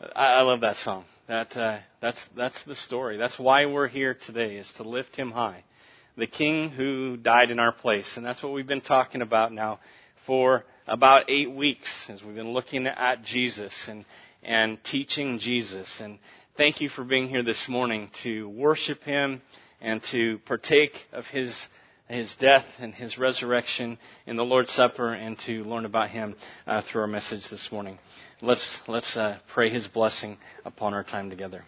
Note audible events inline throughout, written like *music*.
I, I love that song. That uh, that's that's the story. That's why we're here today is to lift him high, the King who died in our place, and that's what we've been talking about now for about eight weeks as we've been looking at Jesus and and teaching Jesus. And thank you for being here this morning to worship him and to partake of his his death and his resurrection in the Lord's Supper and to learn about him uh, through our message this morning. Let's, let's uh, pray his blessing upon our time together.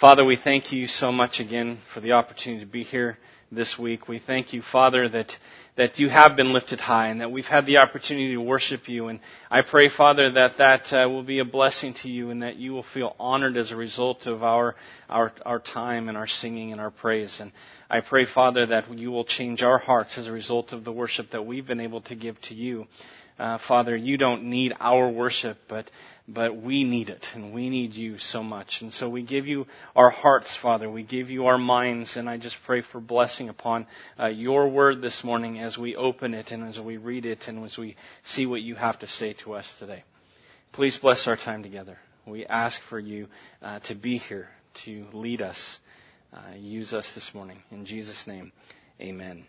Father, we thank you so much again for the opportunity to be here this week. We thank you, Father, that, that you have been lifted high and that we've had the opportunity to worship you. And I pray, Father, that that uh, will be a blessing to you and that you will feel honored as a result of our, our, our time and our singing and our praise. And I pray, Father, that you will change our hearts as a result of the worship that we've been able to give to you. Uh, Father, you don't need our worship, but but we need it, and we need you so much. And so we give you our hearts, Father. We give you our minds, and I just pray for blessing upon uh, your word this morning as we open it and as we read it and as we see what you have to say to us today. Please bless our time together. We ask for you uh, to be here to lead us, uh, use us this morning. In Jesus' name, amen.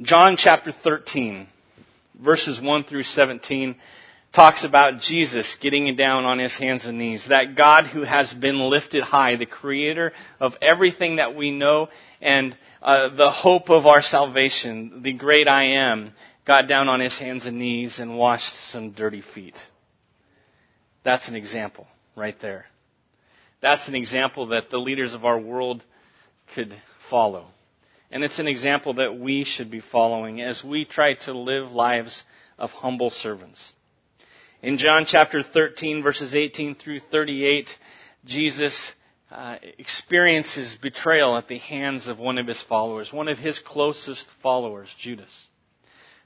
John chapter 13, verses 1 through 17, talks about Jesus getting down on his hands and knees. That God who has been lifted high, the creator of everything that we know and uh, the hope of our salvation, the great I am, got down on his hands and knees and washed some dirty feet. That's an example right there. That's an example that the leaders of our world could follow. And it's an example that we should be following as we try to live lives of humble servants. In John chapter 13 verses 18 through 38, Jesus uh, experiences betrayal at the hands of one of his followers, one of his closest followers, Judas,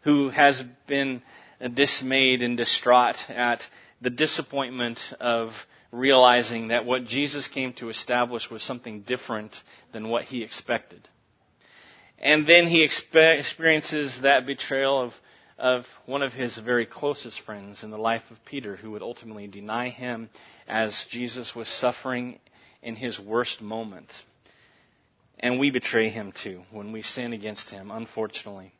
who has been dismayed and distraught at the disappointment of realizing that what Jesus came to establish was something different than what he expected. And then he experiences that betrayal of, of one of his very closest friends in the life of Peter, who would ultimately deny him as Jesus was suffering in his worst moment. And we betray him too when we sin against him, unfortunately.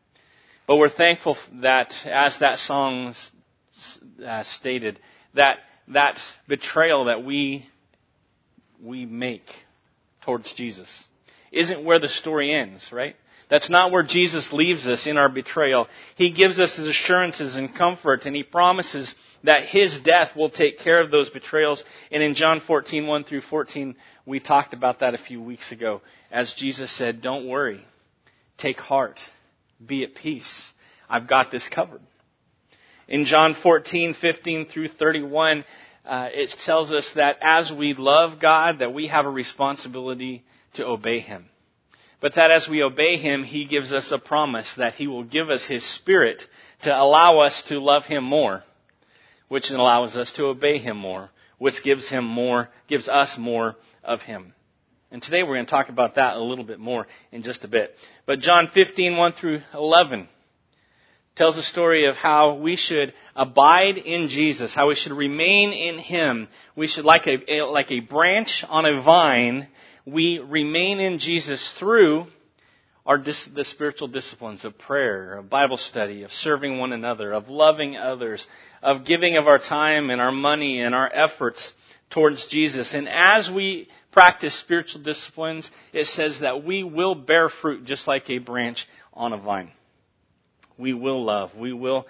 But we're thankful that, as that song uh, stated, that that betrayal that we we make towards Jesus isn't where the story ends, right? That's not where Jesus leaves us in our betrayal. He gives us his assurances and comfort, and he promises that his death will take care of those betrayals. And in John 14, 1 through 14, we talked about that a few weeks ago. As Jesus said, don't worry. Take heart. Be at peace. I've got this covered. In John 14, 15 through 31, uh, it tells us that as we love God, that we have a responsibility to obey Him but that as we obey Him, He gives us a promise that He will give us His Spirit to allow us to love Him more, which allows us to obey Him more, which gives Him more, gives us more of Him. And today we're going to talk about that a little bit more in just a bit. But John 15, 1 through 11 tells a story of how we should abide in Jesus, how we should remain in Him. We should, like a, like a branch on a vine, we remain in Jesus through our dis- the spiritual disciplines of prayer, of Bible study, of serving one another, of loving others, of giving of our time and our money and our efforts towards Jesus. And as we practice spiritual disciplines, it says that we will bear fruit just like a branch on a vine. We will love. We will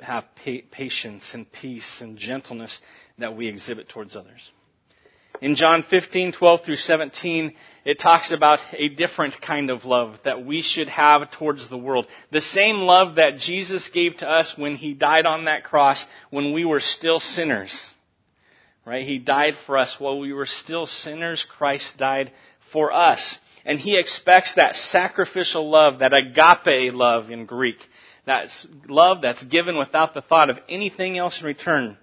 have patience and peace and gentleness that we exhibit towards others. In John 15, 12 through 17, it talks about a different kind of love that we should have towards the world. The same love that Jesus gave to us when He died on that cross when we were still sinners. Right? He died for us while we were still sinners. Christ died for us. And He expects that sacrificial love, that agape love in Greek. That love that's given without the thought of anything else in return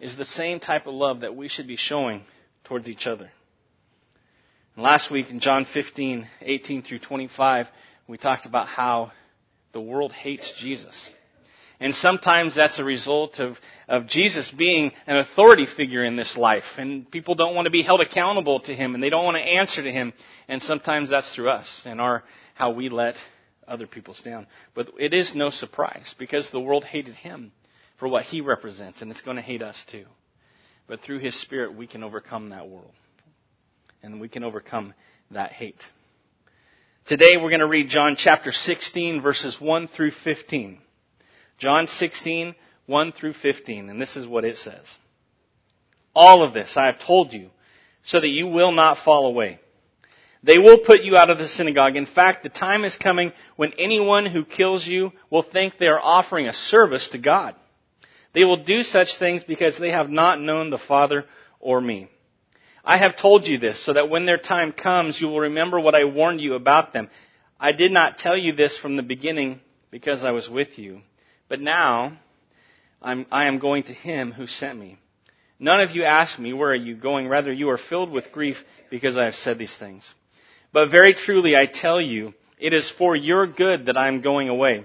is the same type of love that we should be showing towards each other. And last week in John 15, 18 through 25, we talked about how the world hates Jesus. And sometimes that's a result of, of Jesus being an authority figure in this life. And people don't want to be held accountable to Him and they don't want to answer to Him. And sometimes that's through us and our, how we let other people's down. But it is no surprise because the world hated Him for what He represents and it's going to hate us too. But through His Spirit, we can overcome that world. And we can overcome that hate. Today we're going to read John chapter 16 verses 1 through 15. John 16, 1 through 15, and this is what it says. All of this I have told you so that you will not fall away. They will put you out of the synagogue. In fact, the time is coming when anyone who kills you will think they are offering a service to God. They will do such things because they have not known the Father or me. I have told you this so that when their time comes, you will remember what I warned you about them. I did not tell you this from the beginning because I was with you. But now I'm, I am going to him who sent me. None of you ask me, where are you going? Rather, you are filled with grief because I have said these things. But very truly, I tell you, it is for your good that I am going away.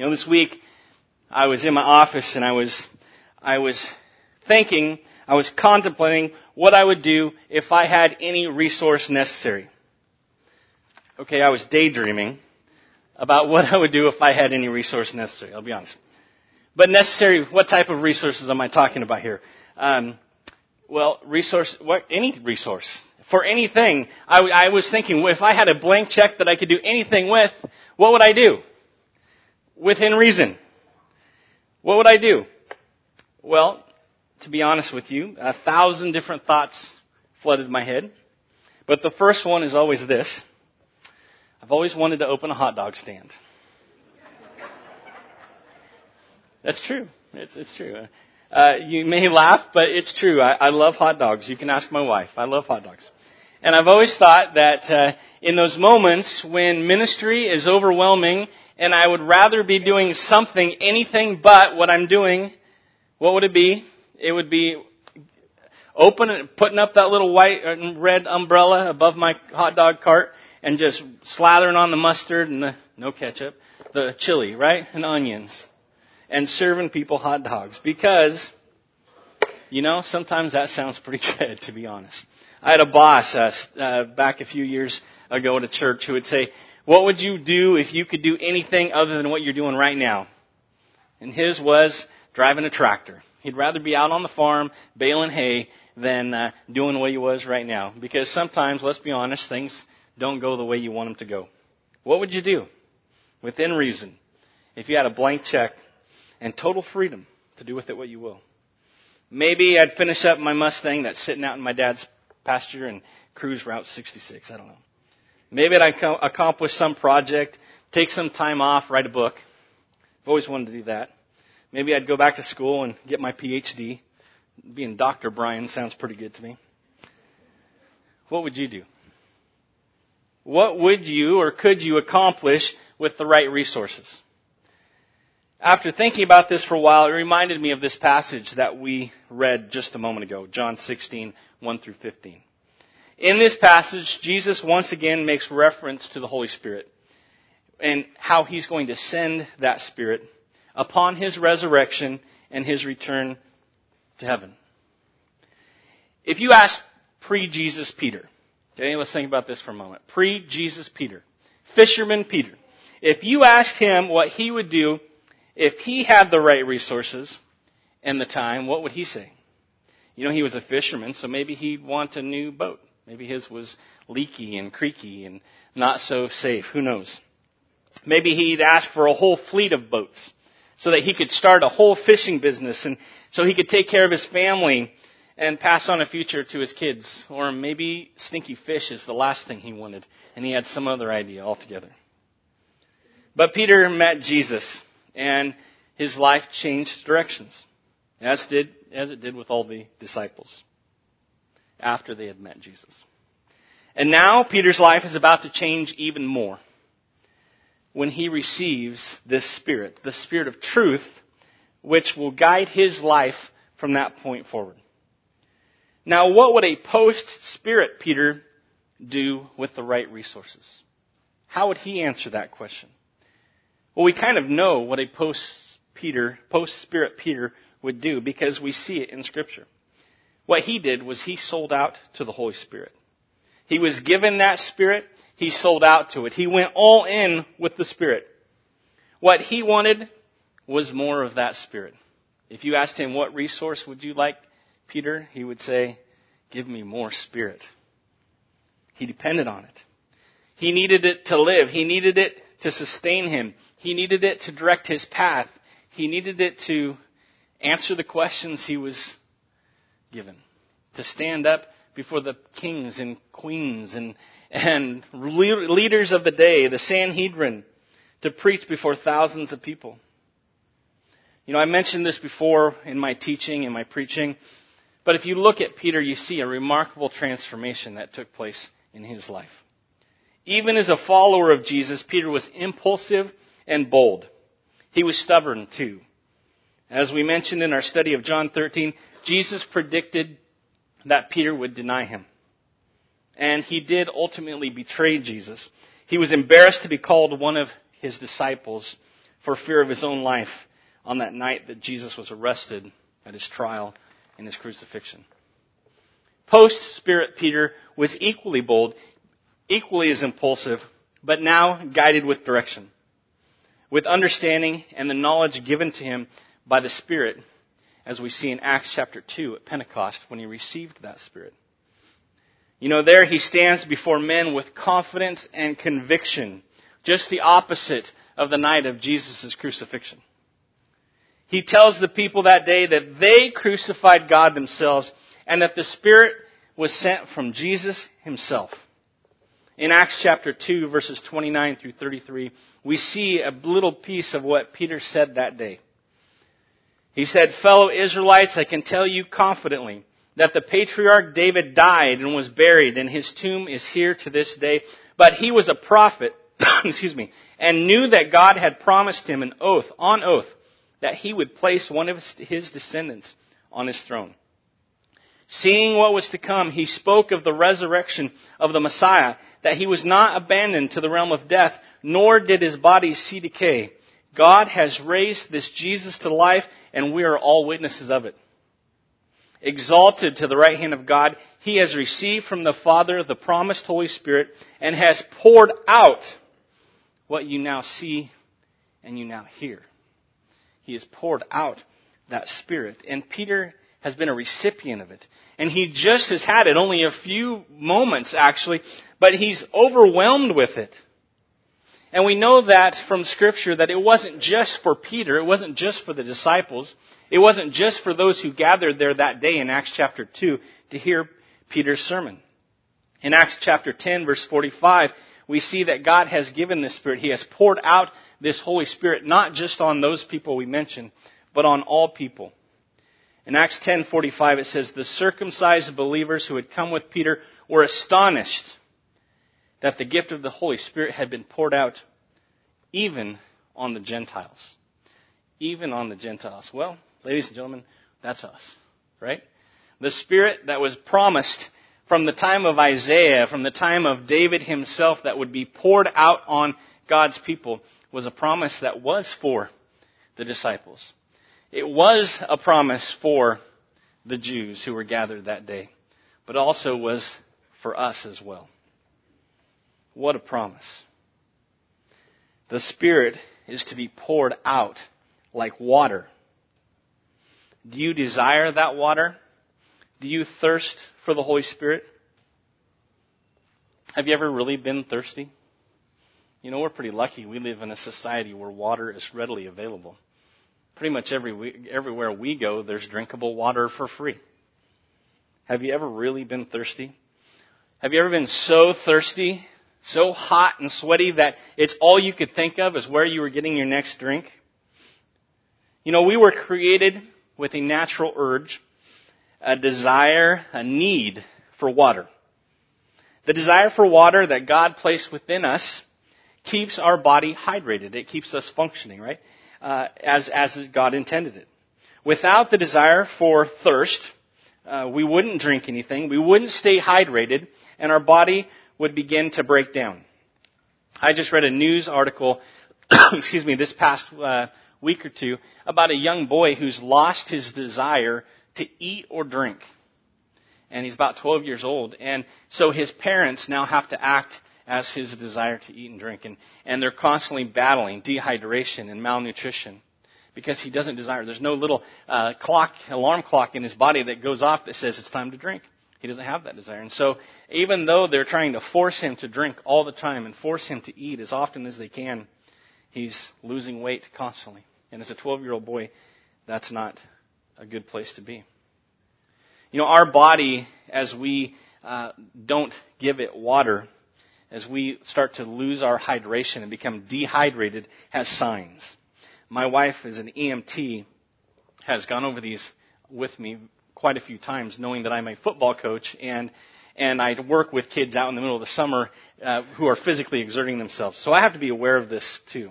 You know, this week I was in my office and I was, I was thinking, I was contemplating what I would do if I had any resource necessary. Okay, I was daydreaming about *laughs* what I would do if I had any resource necessary. I'll be honest. But necessary, what type of resources am I talking about here? Um, well, resource, what, any resource. For anything, I, I was thinking, if I had a blank check that I could do anything with, what would I do? Within reason. What would I do? Well, to be honest with you, a thousand different thoughts flooded my head. But the first one is always this. I've always wanted to open a hot dog stand. That's true. It's, it's true. Uh, you may laugh, but it's true. I, I love hot dogs. You can ask my wife. I love hot dogs. And I've always thought that uh, in those moments when ministry is overwhelming and I would rather be doing something, anything but what I'm doing, what would it be? It would be open, and putting up that little white and red umbrella above my hot dog cart and just slathering on the mustard and the, no ketchup, the chili, right? And onions. And serving people hot dogs. Because, you know, sometimes that sounds pretty *laughs* good, to be honest. I had a boss uh, uh, back a few years ago at a church who would say, what would you do if you could do anything other than what you're doing right now? And his was driving a tractor. He'd rather be out on the farm baling hay than uh, doing what he was right now. Because sometimes, let's be honest, things don't go the way you want them to go. What would you do? Within reason. If you had a blank check and total freedom to do with it what you will. Maybe I'd finish up my Mustang that's sitting out in my dad's pasture and cruise Route 66. I don't know. Maybe I'd accomplish some project, take some time off, write a book. I've always wanted to do that. Maybe I'd go back to school and get my PhD. Being Dr. Brian sounds pretty good to me. What would you do? What would you or could you accomplish with the right resources? After thinking about this for a while, it reminded me of this passage that we read just a moment ago, John 16, 1 through 15. In this passage, Jesus once again makes reference to the Holy Spirit and how he's going to send that Spirit upon his resurrection and his return to heaven. If you ask pre-Jesus Peter, Okay, let's think about this for a moment. Pre-Jesus Peter. Fisherman Peter. If you asked him what he would do if he had the right resources and the time, what would he say? You know, he was a fisherman, so maybe he'd want a new boat. Maybe his was leaky and creaky and not so safe. Who knows? Maybe he'd ask for a whole fleet of boats so that he could start a whole fishing business and so he could take care of his family and pass on a future to his kids. Or maybe stinky fish is the last thing he wanted and he had some other idea altogether. But Peter met Jesus and his life changed directions, as did, as it did with all the disciples after they had met Jesus. And now Peter's life is about to change even more when he receives this Spirit, the Spirit of truth, which will guide his life from that point forward. Now, what would a post-Spirit Peter do with the right resources? How would he answer that question? Well, we kind of know what a post-Peter, post-Spirit Peter would do because we see it in Scripture. What he did was he sold out to the Holy Spirit. He was given that Spirit. He sold out to it. He went all in with the Spirit. What he wanted was more of that Spirit. If you asked him, what resource would you like, Peter? He would say, give me more Spirit. He depended on it. He needed it to live. He needed it to sustain him. He needed it to direct his path. He needed it to answer the questions he was given. To stand up before the kings and queens and, and leaders of the day, the Sanhedrin, to preach before thousands of people. You know, I mentioned this before in my teaching and my preaching, but if you look at Peter, you see a remarkable transformation that took place in his life. Even as a follower of Jesus, Peter was impulsive and bold. He was stubborn too. As we mentioned in our study of John 13, Jesus predicted that Peter would deny him. And he did ultimately betray Jesus. He was embarrassed to be called one of his disciples for fear of his own life on that night that Jesus was arrested at his trial and his crucifixion. Post Spirit Peter was equally bold, equally as impulsive, but now guided with direction, with understanding and the knowledge given to him by the Spirit as we see in Acts chapter 2 at Pentecost when he received that Spirit. You know, there he stands before men with confidence and conviction, just the opposite of the night of Jesus' crucifixion. He tells the people that day that they crucified God themselves and that the Spirit was sent from Jesus himself. In Acts chapter 2 verses 29 through 33, we see a little piece of what Peter said that day. He said, fellow Israelites, I can tell you confidently that the patriarch David died and was buried and his tomb is here to this day. But he was a prophet, *coughs* excuse me, and knew that God had promised him an oath, on oath, that he would place one of his descendants on his throne. Seeing what was to come, he spoke of the resurrection of the Messiah, that he was not abandoned to the realm of death, nor did his body see decay. God has raised this Jesus to life, and we are all witnesses of it. Exalted to the right hand of God, He has received from the Father the promised Holy Spirit and has poured out what you now see and you now hear. He has poured out that Spirit. And Peter has been a recipient of it. And he just has had it, only a few moments actually, but he's overwhelmed with it. And we know that from scripture that it wasn't just for Peter, it wasn't just for the disciples, it wasn't just for those who gathered there that day in Acts chapter 2 to hear Peter's sermon. In Acts chapter 10 verse 45, we see that God has given this Spirit. He has poured out this Holy Spirit not just on those people we mentioned, but on all people. In Acts 10:45 it says the circumcised believers who had come with Peter were astonished that the gift of the Holy Spirit had been poured out even on the Gentiles. Even on the Gentiles. Well, ladies and gentlemen, that's us, right? The Spirit that was promised from the time of Isaiah, from the time of David himself, that would be poured out on God's people was a promise that was for the disciples. It was a promise for the Jews who were gathered that day, but also was for us as well. What a promise. The Spirit is to be poured out like water. Do you desire that water? Do you thirst for the Holy Spirit? Have you ever really been thirsty? You know, we're pretty lucky. We live in a society where water is readily available. Pretty much every, everywhere we go, there's drinkable water for free. Have you ever really been thirsty? Have you ever been so thirsty, so hot and sweaty that it's all you could think of is where you were getting your next drink? You know, we were created with a natural urge, a desire, a need for water. The desire for water that God placed within us keeps our body hydrated. It keeps us functioning, right? Uh, as, as God intended it. Without the desire for thirst, uh, we wouldn't drink anything, we wouldn't stay hydrated, and our body would begin to break down. I just read a news article, *coughs* excuse me, this past uh, week or two about a young boy who's lost his desire to eat or drink. And he's about 12 years old. And so his parents now have to act as his desire to eat and drink. And, and they're constantly battling dehydration and malnutrition because he doesn't desire. There's no little uh, clock, alarm clock in his body that goes off that says it's time to drink. He doesn't have that desire. And so, even though they're trying to force him to drink all the time and force him to eat as often as they can, he's losing weight constantly. And as a 12 year old boy, that's not a good place to be. You know, our body, as we uh, don't give it water, as we start to lose our hydration and become dehydrated, has signs. My wife is an EMT, has gone over these with me quite a few times, knowing that I'm a football coach and and I work with kids out in the middle of the summer uh, who are physically exerting themselves. So I have to be aware of this too.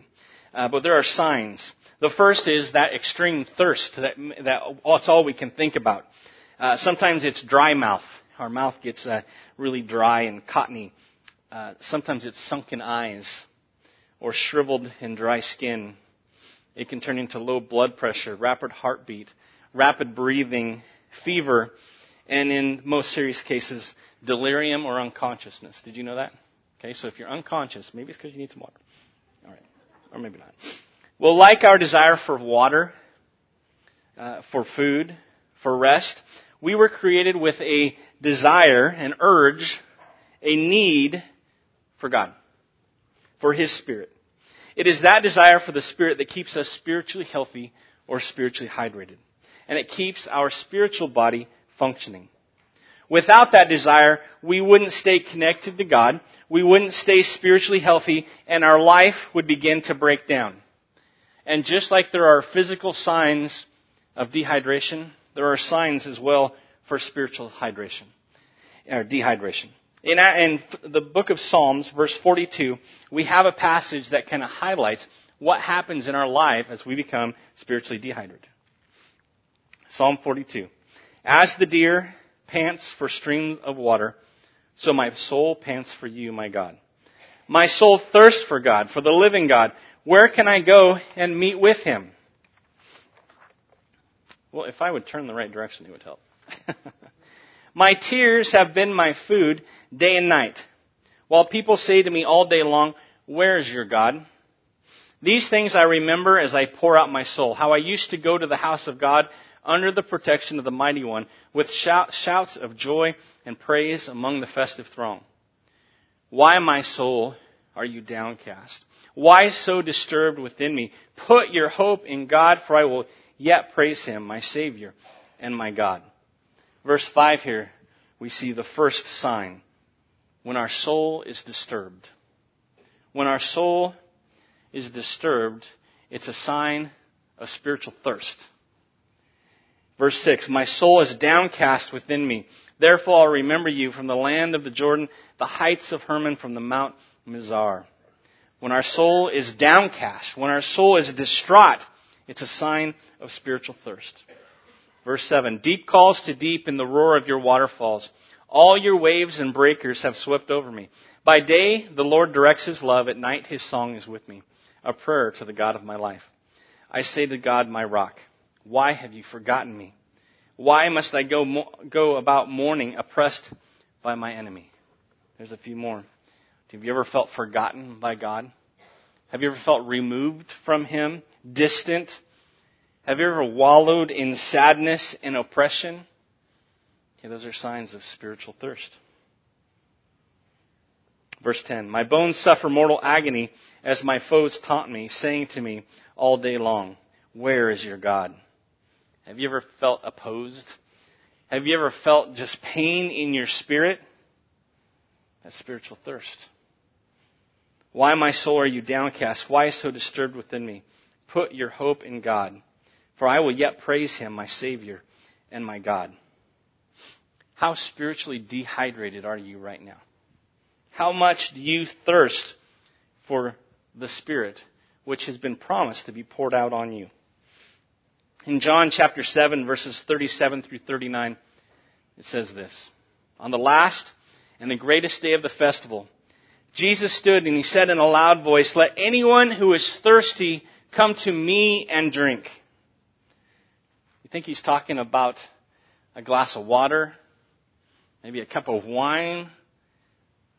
Uh, but there are signs. The first is that extreme thirst. That, that that's all we can think about. Uh, sometimes it's dry mouth. Our mouth gets uh, really dry and cottony. Uh, sometimes it's sunken eyes or shriveled and dry skin. It can turn into low blood pressure, rapid heartbeat, rapid breathing, fever, and in most serious cases, delirium or unconsciousness. Did you know that? Okay, so if you're unconscious, maybe it's because you need some water. All right, or maybe not. Well, like our desire for water, uh, for food, for rest, we were created with a desire, an urge, a need for God, for His Spirit. It is that desire for the Spirit that keeps us spiritually healthy or spiritually hydrated. And it keeps our spiritual body functioning. Without that desire, we wouldn't stay connected to God, we wouldn't stay spiritually healthy, and our life would begin to break down. And just like there are physical signs of dehydration, there are signs as well for spiritual hydration or dehydration. In, in the book of Psalms, verse 42, we have a passage that kind of highlights what happens in our life as we become spiritually dehydrated. Psalm 42. As the deer pants for streams of water, so my soul pants for you, my God. My soul thirsts for God, for the living God. Where can I go and meet with him? Well, if I would turn the right direction, it would help. *laughs* My tears have been my food day and night, while people say to me all day long, Where is your God? These things I remember as I pour out my soul, how I used to go to the house of God under the protection of the Mighty One with shout, shouts of joy and praise among the festive throng. Why, my soul, are you downcast? Why so disturbed within me? Put your hope in God, for I will yet praise him, my Savior and my God. Verse 5 here, we see the first sign. When our soul is disturbed. When our soul is disturbed, it's a sign of spiritual thirst. Verse 6, My soul is downcast within me. Therefore I'll remember you from the land of the Jordan, the heights of Hermon, from the Mount Mizar. When our soul is downcast, when our soul is distraught, it's a sign of spiritual thirst. Verse 7 Deep calls to deep in the roar of your waterfalls. All your waves and breakers have swept over me. By day, the Lord directs his love. At night, his song is with me, a prayer to the God of my life. I say to God, my rock, why have you forgotten me? Why must I go, go about mourning, oppressed by my enemy? There's a few more. Have you ever felt forgotten by God? Have you ever felt removed from Him, distant, Have you ever wallowed in sadness and oppression? Okay, those are signs of spiritual thirst. Verse 10 My bones suffer mortal agony as my foes taunt me, saying to me all day long, Where is your God? Have you ever felt opposed? Have you ever felt just pain in your spirit? That's spiritual thirst. Why, my soul, are you downcast? Why so disturbed within me? Put your hope in God, for I will yet praise him, my Savior and my God. How spiritually dehydrated are you right now? How much do you thirst for the Spirit, which has been promised to be poured out on you? In John chapter 7, verses 37 through 39, it says this On the last and the greatest day of the festival, Jesus stood and he said in a loud voice, Let anyone who is thirsty come to me and drink. You think he's talking about a glass of water? Maybe a cup of wine?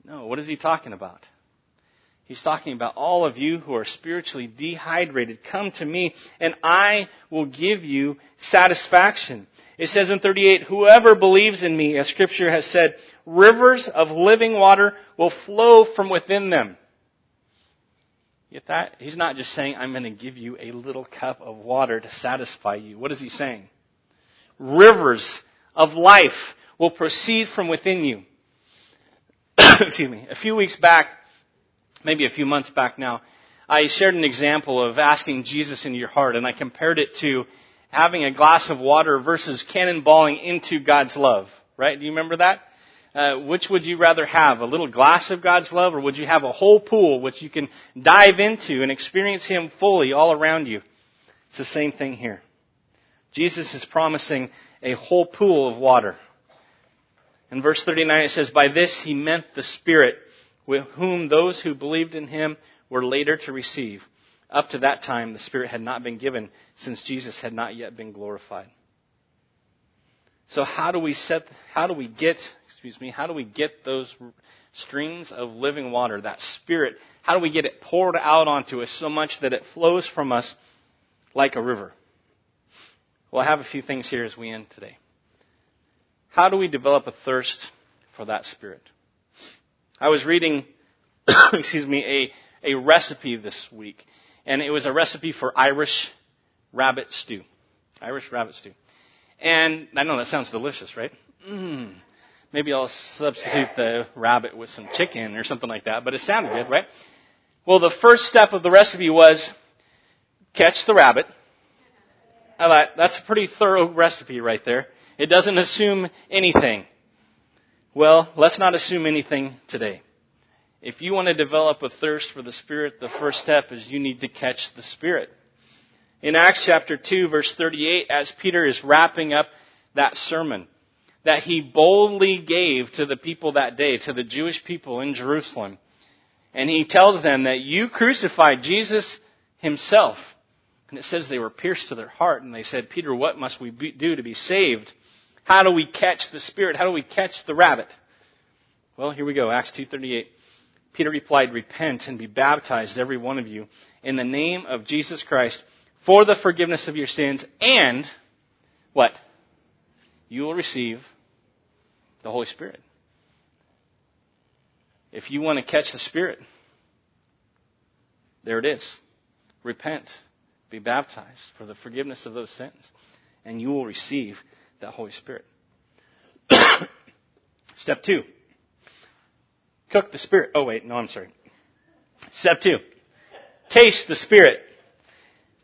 No, what is he talking about? He's talking about all of you who are spiritually dehydrated. Come to me and I will give you satisfaction. It says in 38, whoever believes in me, as scripture has said, rivers of living water will flow from within them. Get that? He's not just saying, I'm going to give you a little cup of water to satisfy you. What is he saying? Rivers of life will proceed from within you. *coughs* Excuse me. A few weeks back, maybe a few months back now, I shared an example of asking Jesus into your heart, and I compared it to having a glass of water versus cannonballing into God's love. Right? Do you remember that? Uh, which would you rather have? A little glass of God's love, or would you have a whole pool which you can dive into and experience Him fully all around you? It's the same thing here. Jesus is promising a whole pool of water. In verse 39 it says, By this he meant the Spirit, with whom those who believed in him were later to receive. Up to that time, the Spirit had not been given, since Jesus had not yet been glorified. So how do we set, how do we get, excuse me, how do we get those streams of living water, that spirit, how do we get it poured out onto us so much that it flows from us like a river? Well, I have a few things here as we end today. How do we develop a thirst for that spirit? I was reading, *coughs* excuse me, a, a recipe this week, and it was a recipe for Irish rabbit stew. Irish rabbit stew. And I know that sounds delicious, right? Mm. Maybe I'll substitute the rabbit with some chicken or something like that, but it sounded good, right? Well, the first step of the recipe was catch the rabbit. I thought, that's a pretty thorough recipe right there. It doesn't assume anything. Well, let's not assume anything today. If you want to develop a thirst for the Spirit, the first step is you need to catch the Spirit. In Acts chapter 2 verse 38, as Peter is wrapping up that sermon that he boldly gave to the people that day, to the Jewish people in Jerusalem, and he tells them that you crucified Jesus himself. And it says they were pierced to their heart and they said, Peter, what must we do to be saved? How do we catch the Spirit? How do we catch the rabbit? Well, here we go. Acts 2.38. Peter replied, Repent and be baptized, every one of you, in the name of Jesus Christ for the forgiveness of your sins, and what? You will receive the Holy Spirit. If you want to catch the Spirit, there it is. Repent, be baptized for the forgiveness of those sins, and you will receive the Holy Spirit. *coughs* Step two. Cook the Spirit. Oh wait, no, I'm sorry. Step two. Taste the Spirit.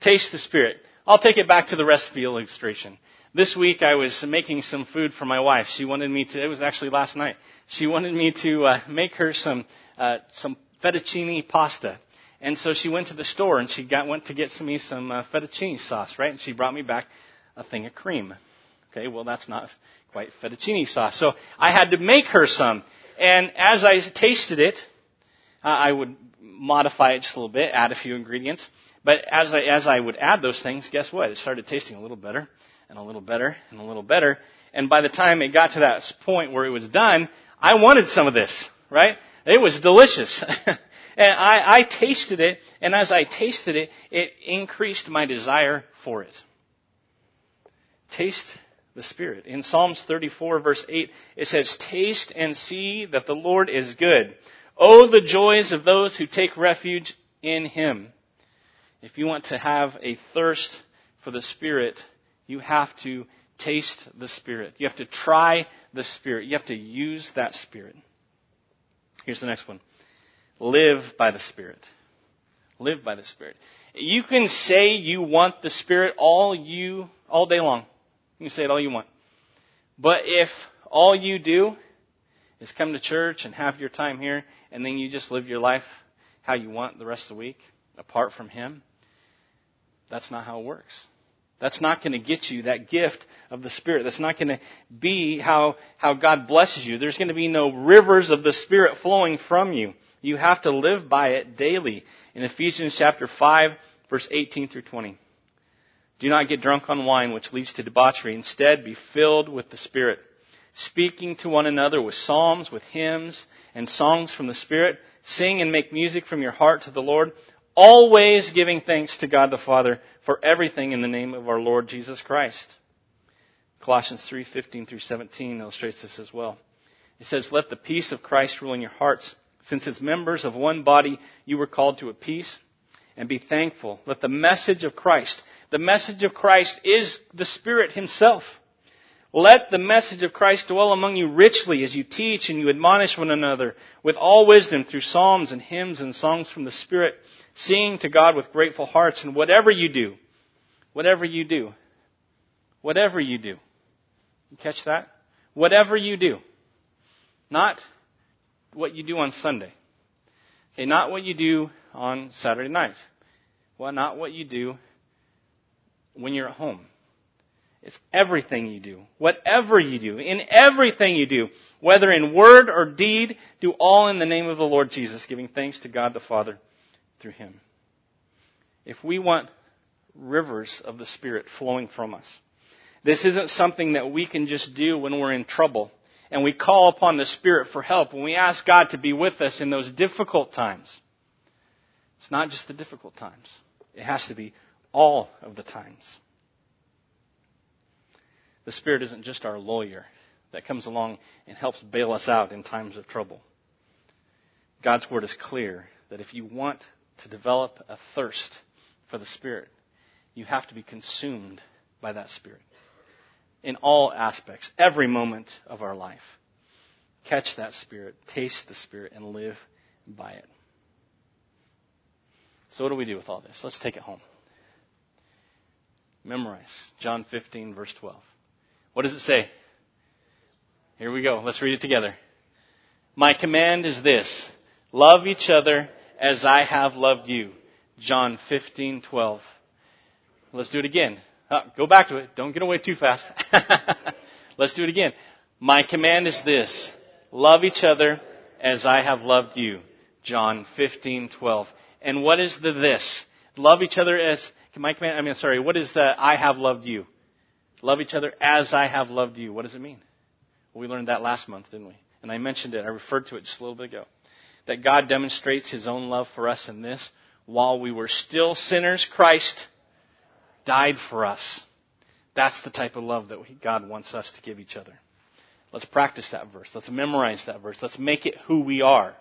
Taste the Spirit. I'll take it back to the recipe illustration. This week I was making some food for my wife. She wanted me to, it was actually last night. She wanted me to uh, make her some, uh, some fettuccine pasta. And so she went to the store and she got, went to get me some uh, fettuccine sauce, right? And she brought me back a thing of cream. Okay, well that's not quite fettuccine sauce. So I had to make her some. And as I tasted it, uh, I would modify it just a little bit, add a few ingredients. But as I, as I would add those things, guess what? It started tasting a little better and a little better and a little better. And by the time it got to that point where it was done, I wanted some of this, right? It was delicious. *laughs* and I, I tasted it, and as I tasted it, it increased my desire for it. Taste the Spirit. In Psalms 34 verse 8, it says, Taste and see that the Lord is good. Oh, the joys of those who take refuge in Him. If you want to have a thirst for the Spirit, you have to taste the Spirit. You have to try the Spirit. You have to use that Spirit. Here's the next one. Live by the Spirit. Live by the Spirit. You can say you want the Spirit all you, all day long. You can say it all you want. But if all you do is come to church and have your time here, and then you just live your life how you want the rest of the week, apart from Him, that's not how it works. That's not going to get you that gift of the Spirit. That's not going to be how, how God blesses you. There's going to be no rivers of the Spirit flowing from you. You have to live by it daily. In Ephesians chapter 5, verse 18 through 20. Do not get drunk on wine, which leads to debauchery. Instead, be filled with the Spirit, speaking to one another with psalms, with hymns, and songs from the Spirit. Sing and make music from your heart to the Lord, always giving thanks to God the Father for everything in the name of our Lord Jesus Christ. Colossians 3:15 through 17 illustrates this as well. It says, "Let the peace of Christ rule in your hearts, since as members of one body you were called to a peace, and be thankful. Let the message of Christ, the message of Christ is the Spirit Himself. Let the message of Christ dwell among you richly as you teach and you admonish one another with all wisdom through psalms and hymns and songs from the Spirit, singing to God with grateful hearts. And whatever you do, whatever you do, whatever you do, you catch that? Whatever you do, not what you do on Sunday. Okay, not what you do on Saturday night. Well, not what you do when you're at home. It's everything you do. Whatever you do. In everything you do. Whether in word or deed, do all in the name of the Lord Jesus, giving thanks to God the Father through Him. If we want rivers of the Spirit flowing from us, this isn't something that we can just do when we're in trouble and we call upon the Spirit for help, when we ask God to be with us in those difficult times, it's not just the difficult times. It has to be all of the times. The Spirit isn't just our lawyer that comes along and helps bail us out in times of trouble. God's Word is clear that if you want to develop a thirst for the Spirit, you have to be consumed by that Spirit in all aspects, every moment of our life. Catch that Spirit, taste the Spirit, and live by it. So, what do we do with all this? Let's take it home. Memorize John 15, verse 12. What does it say? Here we go. Let's read it together. My command is this love each other as I have loved you. John 15:12. Let's do it again. Uh, go back to it. Don't get away too fast. *laughs* Let's do it again. My command is this. Love each other as I have loved you. John 15:12. And what is the this? Love each other as my command I mean sorry, what is the I have loved you? Love each other as I have loved you. What does it mean? Well, we learned that last month, didn't we? And I mentioned it. I referred to it just a little bit ago. That God demonstrates his own love for us in this while we were still sinners, Christ died for us. That's the type of love that God wants us to give each other. Let's practice that verse. Let's memorize that verse. Let's make it who we are.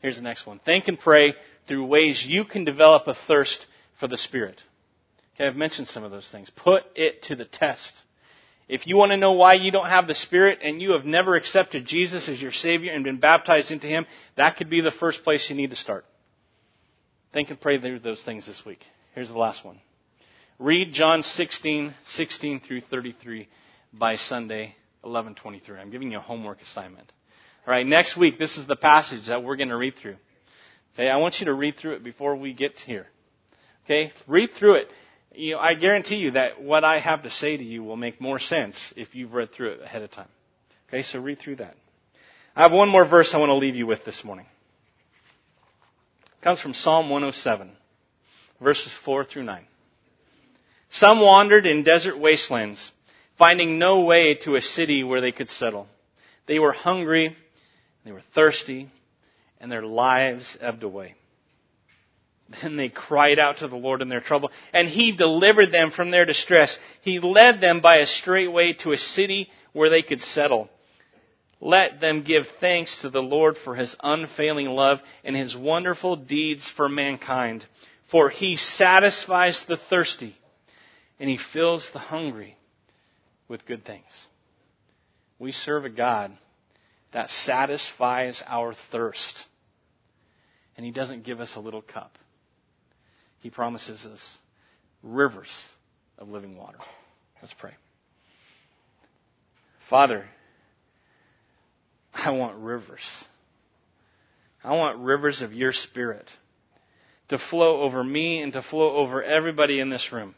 Here's the next one. Think and pray through ways you can develop a thirst for the Spirit. Okay, I've mentioned some of those things. Put it to the test. If you want to know why you don't have the Spirit and you have never accepted Jesus as your Savior and been baptized into Him, that could be the first place you need to start. Think and pray through those things this week. Here's the last one. Read John 16, 16 through 33 by Sunday, 1123. I'm giving you a homework assignment. All right, next week, this is the passage that we're going to read through. Okay, I want you to read through it before we get here. Okay, read through it. You know, I guarantee you that what I have to say to you will make more sense if you've read through it ahead of time. Okay, so read through that. I have one more verse I want to leave you with this morning. It comes from Psalm 107, verses 4 through 9. Some wandered in desert wastelands, finding no way to a city where they could settle. They were hungry, they were thirsty, and their lives ebbed away. Then they cried out to the Lord in their trouble, and He delivered them from their distress. He led them by a straight way to a city where they could settle. Let them give thanks to the Lord for His unfailing love and His wonderful deeds for mankind. For He satisfies the thirsty, and He fills the hungry with good things. We serve a God that satisfies our thirst. And He doesn't give us a little cup. He promises us rivers of living water. Let's pray. Father, I want rivers. I want rivers of your spirit to flow over me and to flow over everybody in this room.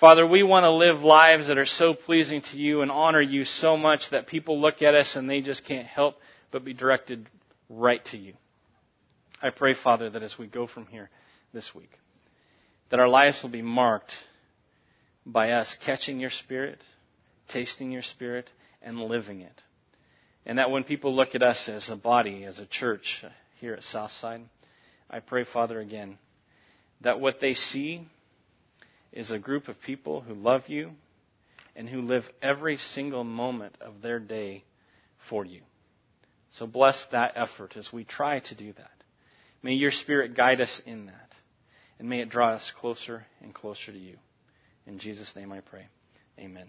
Father, we want to live lives that are so pleasing to you and honor you so much that people look at us and they just can't help but be directed right to you. I pray, Father, that as we go from here, this week. That our lives will be marked by us catching your spirit, tasting your spirit, and living it. And that when people look at us as a body, as a church here at Southside, I pray, Father, again, that what they see is a group of people who love you and who live every single moment of their day for you. So bless that effort as we try to do that. May your Spirit guide us in that and may it draw us closer and closer to you. In Jesus' name I pray. Amen.